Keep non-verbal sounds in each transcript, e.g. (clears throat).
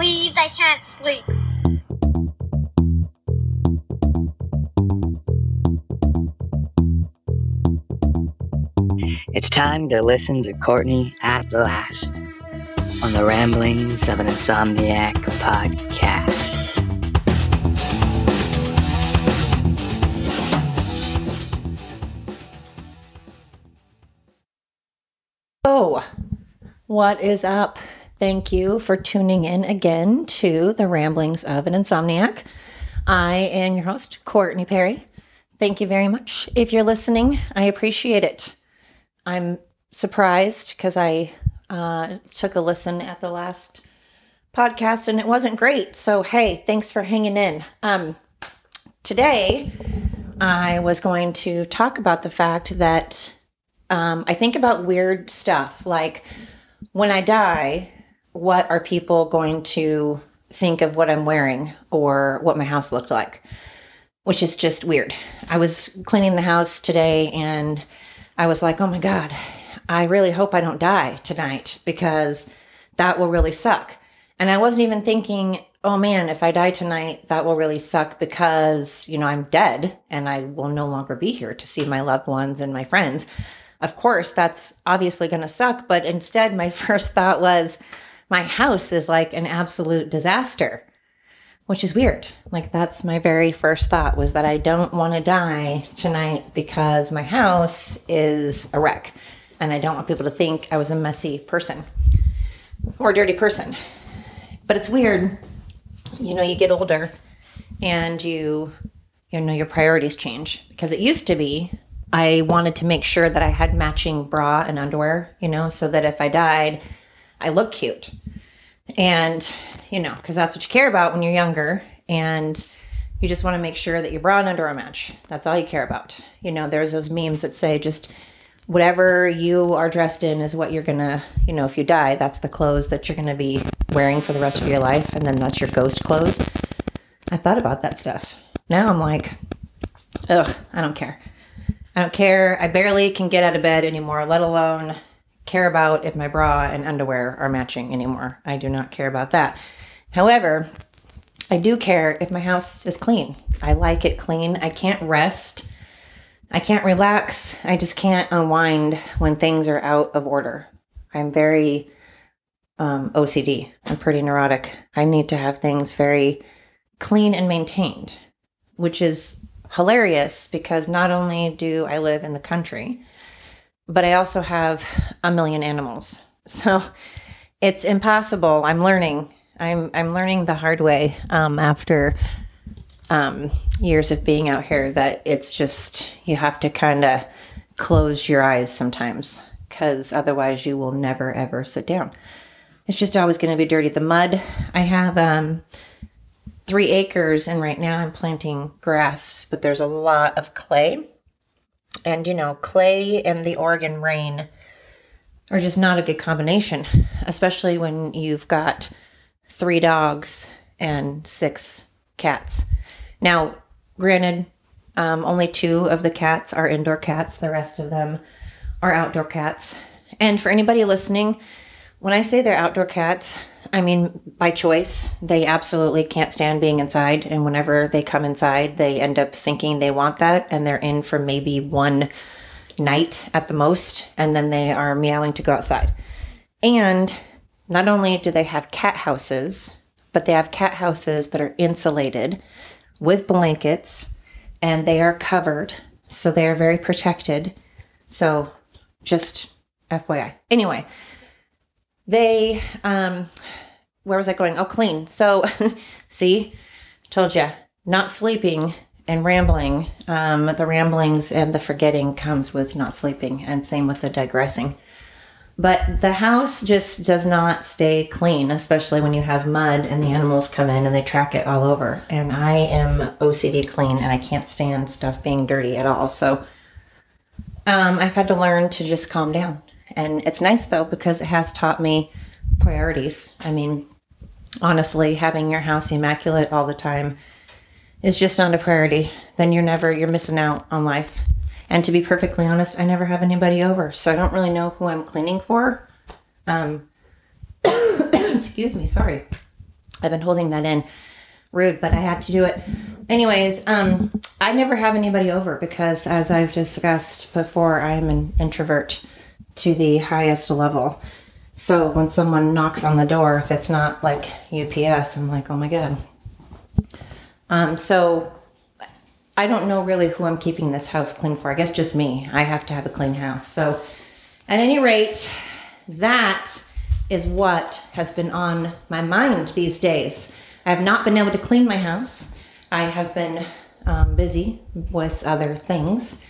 believes I can't sleep. It's time to listen to Courtney at last on the Ramblings of an Insomniac podcast. Oh, what is up? Thank you for tuning in again to the Ramblings of an Insomniac. I am your host, Courtney Perry. Thank you very much. If you're listening, I appreciate it. I'm surprised because I uh, took a listen at the last podcast and it wasn't great. So, hey, thanks for hanging in. Um, today, I was going to talk about the fact that um, I think about weird stuff like when I die, what are people going to think of what I'm wearing or what my house looked like? Which is just weird. I was cleaning the house today and I was like, oh my God, I really hope I don't die tonight because that will really suck. And I wasn't even thinking, oh man, if I die tonight, that will really suck because, you know, I'm dead and I will no longer be here to see my loved ones and my friends. Of course, that's obviously going to suck. But instead, my (laughs) first thought was, my house is like an absolute disaster, which is weird. Like, that's my very first thought was that I don't want to die tonight because my house is a wreck. And I don't want people to think I was a messy person or a dirty person. But it's weird. You know, you get older and you you know your priorities change because it used to be I wanted to make sure that I had matching bra and underwear, you know, so that if I died, I look cute. And, you know, because that's what you care about when you're younger. And you just want to make sure that your bra and underwear match. That's all you care about. You know, there's those memes that say just whatever you are dressed in is what you're going to, you know, if you die, that's the clothes that you're going to be wearing for the rest of your life. And then that's your ghost clothes. I thought about that stuff. Now I'm like, ugh, I don't care. I don't care. I barely can get out of bed anymore, let alone care about if my bra and underwear are matching anymore. I do not care about that. However, I do care if my house is clean. I like it clean. I can't rest. I can't relax. I just can't unwind when things are out of order. I'm very um, OCD. I'm pretty neurotic. I need to have things very clean and maintained, which is hilarious because not only do I live in the country, but I also have a million animals. So it's impossible. I'm learning. I'm I'm learning the hard way um, after um, years of being out here that it's just you have to kind of close your eyes sometimes because otherwise you will never ever sit down. It's just always going to be dirty. The mud. I have um, three acres, and right now I'm planting grass, but there's a lot of clay. And you know, clay and the Oregon rain are just not a good combination, especially when you've got three dogs and six cats. Now, granted, um, only two of the cats are indoor cats, the rest of them are outdoor cats. And for anybody listening, when I say they're outdoor cats, I mean by choice. They absolutely can't stand being inside, and whenever they come inside, they end up thinking they want that, and they're in for maybe one night at the most, and then they are meowing to go outside. And not only do they have cat houses, but they have cat houses that are insulated with blankets, and they are covered, so they are very protected. So just FYI. Anyway they um where was I going? Oh, clean. So, (laughs) see, told you, not sleeping and rambling. Um, the ramblings and the forgetting comes with not sleeping, and same with the digressing. But the house just does not stay clean, especially when you have mud and the animals come in and they track it all over. And I am OCD clean and I can't stand stuff being dirty at all. So um, I've had to learn to just calm down and it's nice though because it has taught me priorities. I mean, honestly, having your house immaculate all the time is just not a priority. Then you're never you're missing out on life. And to be perfectly honest, I never have anybody over, so I don't really know who I'm cleaning for. Um, (coughs) excuse me, sorry. I've been holding that in. Rude, but I had to do it. Anyways, um, I never have anybody over because, as I've discussed before, I am an introvert to the highest level. So when someone knocks on the door, if it's not like UPS, I'm like, oh my god. Um, so I don't know really who I'm keeping this house clean for. I guess just me. I have to have a clean house. So at any rate, that is what has been on my mind these days. I have not been able to clean my house. I have been um, busy with other things,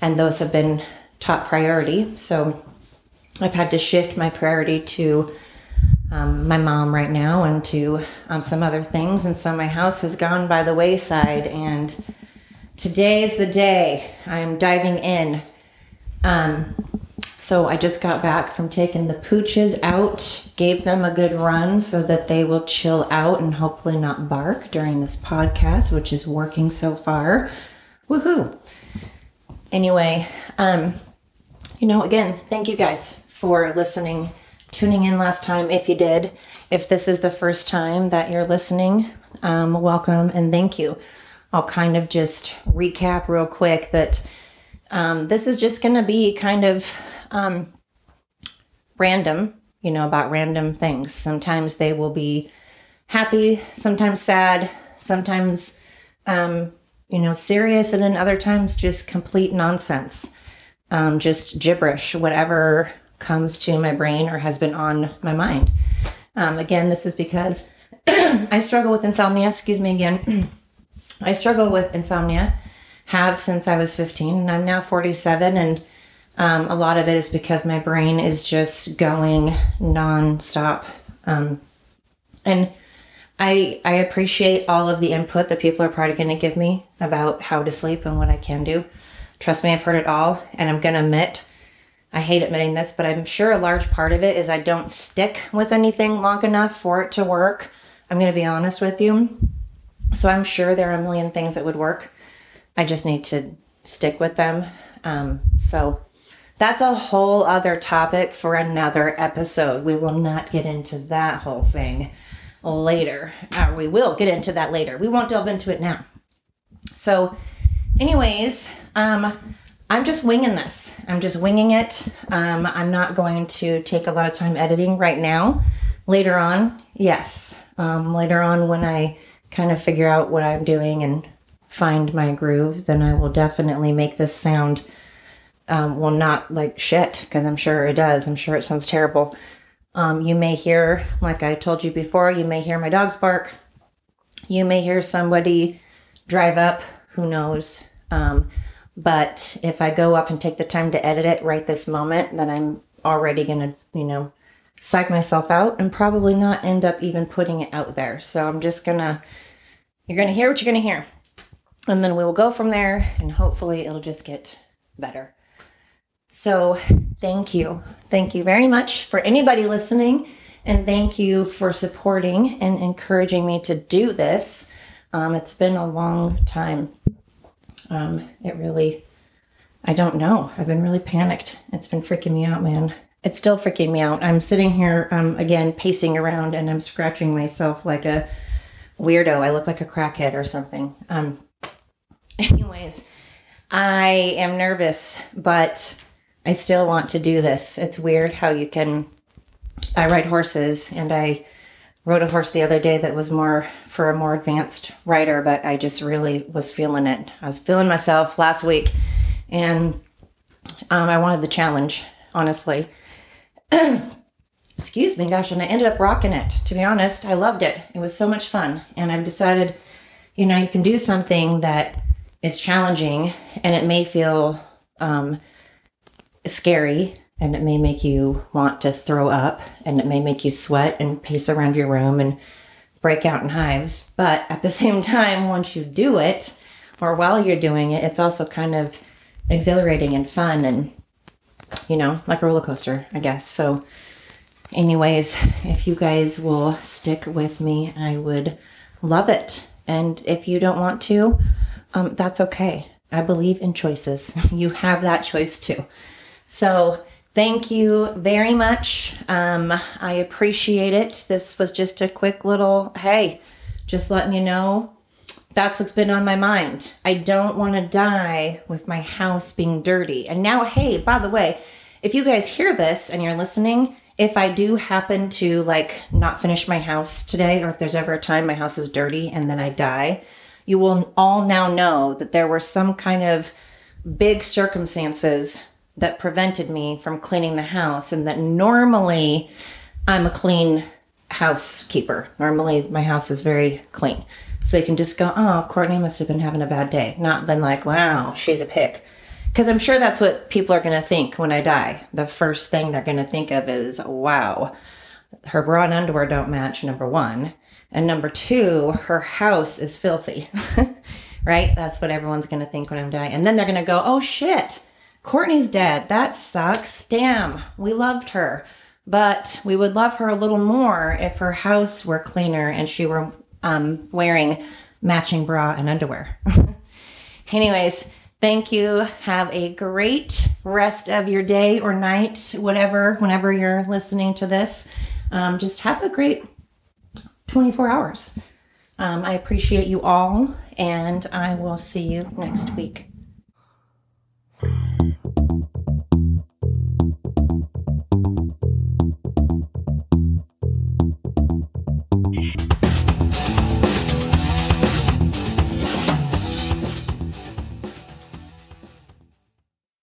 and those have been top priority. So I've had to shift my priority to um, my mom right now and to um, some other things. And so my house has gone by the wayside. And today is the day I am diving in. Um, so I just got back from taking the pooches out, gave them a good run so that they will chill out and hopefully not bark during this podcast, which is working so far. Woohoo! Anyway, um, you know, again, thank you guys for listening, tuning in last time if you did. If this is the first time that you're listening, um, welcome and thank you. I'll kind of just recap real quick that um, this is just going to be kind of um, random, you know, about random things. Sometimes they will be happy, sometimes sad, sometimes, um, you know, serious, and then other times just complete nonsense, um, just gibberish, whatever comes to my brain or has been on my mind. Um, again, this is because (clears throat) I struggle with insomnia. Excuse me again. (clears throat) I struggle with insomnia, have since I was 15, and I'm now 47, and um, a lot of it is because my brain is just going nonstop. Um, and I I appreciate all of the input that people are probably going to give me about how to sleep and what I can do. Trust me, I've heard it all, and I'm going to admit I hate admitting this, but I'm sure a large part of it is I don't stick with anything long enough for it to work. I'm going to be honest with you. So I'm sure there are a million things that would work. I just need to stick with them. Um, so that's a whole other topic for another episode. We will not get into that whole thing later. Uh, we will get into that later. We won't delve into it now. So, anyways, um, I'm just winging this. I'm just winging it. Um, I'm not going to take a lot of time editing right now. Later on, yes. Um, later on, when I kind of figure out what I'm doing and find my groove, then I will definitely make this sound um, well, not like shit, because I'm sure it does. I'm sure it sounds terrible. Um, you may hear, like I told you before, you may hear my dogs bark. You may hear somebody drive up. Who knows? But if I go up and take the time to edit it right this moment, then I'm already going to, you know, psych myself out and probably not end up even putting it out there. So I'm just going to, you're going to hear what you're going to hear. And then we will go from there and hopefully it'll just get better. So thank you. Thank you very much for anybody listening. And thank you for supporting and encouraging me to do this. Um, it's been a long time. Um, it really, I don't know. I've been really panicked. It's been freaking me out, man. It's still freaking me out. I'm sitting here, um, again, pacing around and I'm scratching myself like a weirdo. I look like a crackhead or something. Um, (laughs) anyways, I am nervous, but I still want to do this. It's weird how you can. I ride horses, and I rode a horse the other day that was more for a more advanced rider, but I just really was feeling it. I was feeling myself last week, and um, I wanted the challenge, honestly. (clears throat) Excuse me, gosh, and I ended up rocking it. To be honest, I loved it. It was so much fun, and I've decided, you know, you can do something that is challenging, and it may feel um, scary and it may make you want to throw up and it may make you sweat and pace around your room and break out in hives. But at the (laughs) same time, once you do it or while you're doing it, it's also kind of exhilarating and fun and, you know, like a roller coaster, I guess. So, anyways, if you guys will stick with me, I would love it. And if you don't want to, um, that's okay. I believe in choices. (laughs) You have that choice too. So Thank you very much. Um, I appreciate it. This was just a quick little, hey, just letting you know that's what's been on my mind. I don't want to die with my house being dirty. And now, hey, by the way, if you guys hear this and you're listening, if I do happen to like not finish my house today, or if there's ever a time my house is dirty and then I die, you will all now know that there were some kind of big circumstances that prevented me from cleaning the house, and that normally I'm a clean housekeeper. Normally my house is very clean. So you can just go, oh, Courtney must have been having a bad day, not been like, wow, she's a pick. Because I'm sure that's what people are going to think when I die. The first thing they're going to think of is, wow, her bra and underwear don't match, number one. And number two, her house is filthy. (laughs) right? That's what everyone's going to think when I'm dying. And then they're going to go, oh shit, Courtney's dead. That sucks. Damn, we loved her. But we would love her a little more if her house were cleaner and she were um, wearing matching bra and underwear. (laughs) Anyways, thank you. Have a great rest of your day or night, whatever, whenever you're listening to this. Um, just have a great 24 hours. Um, I appreciate you all, and I will see you next week.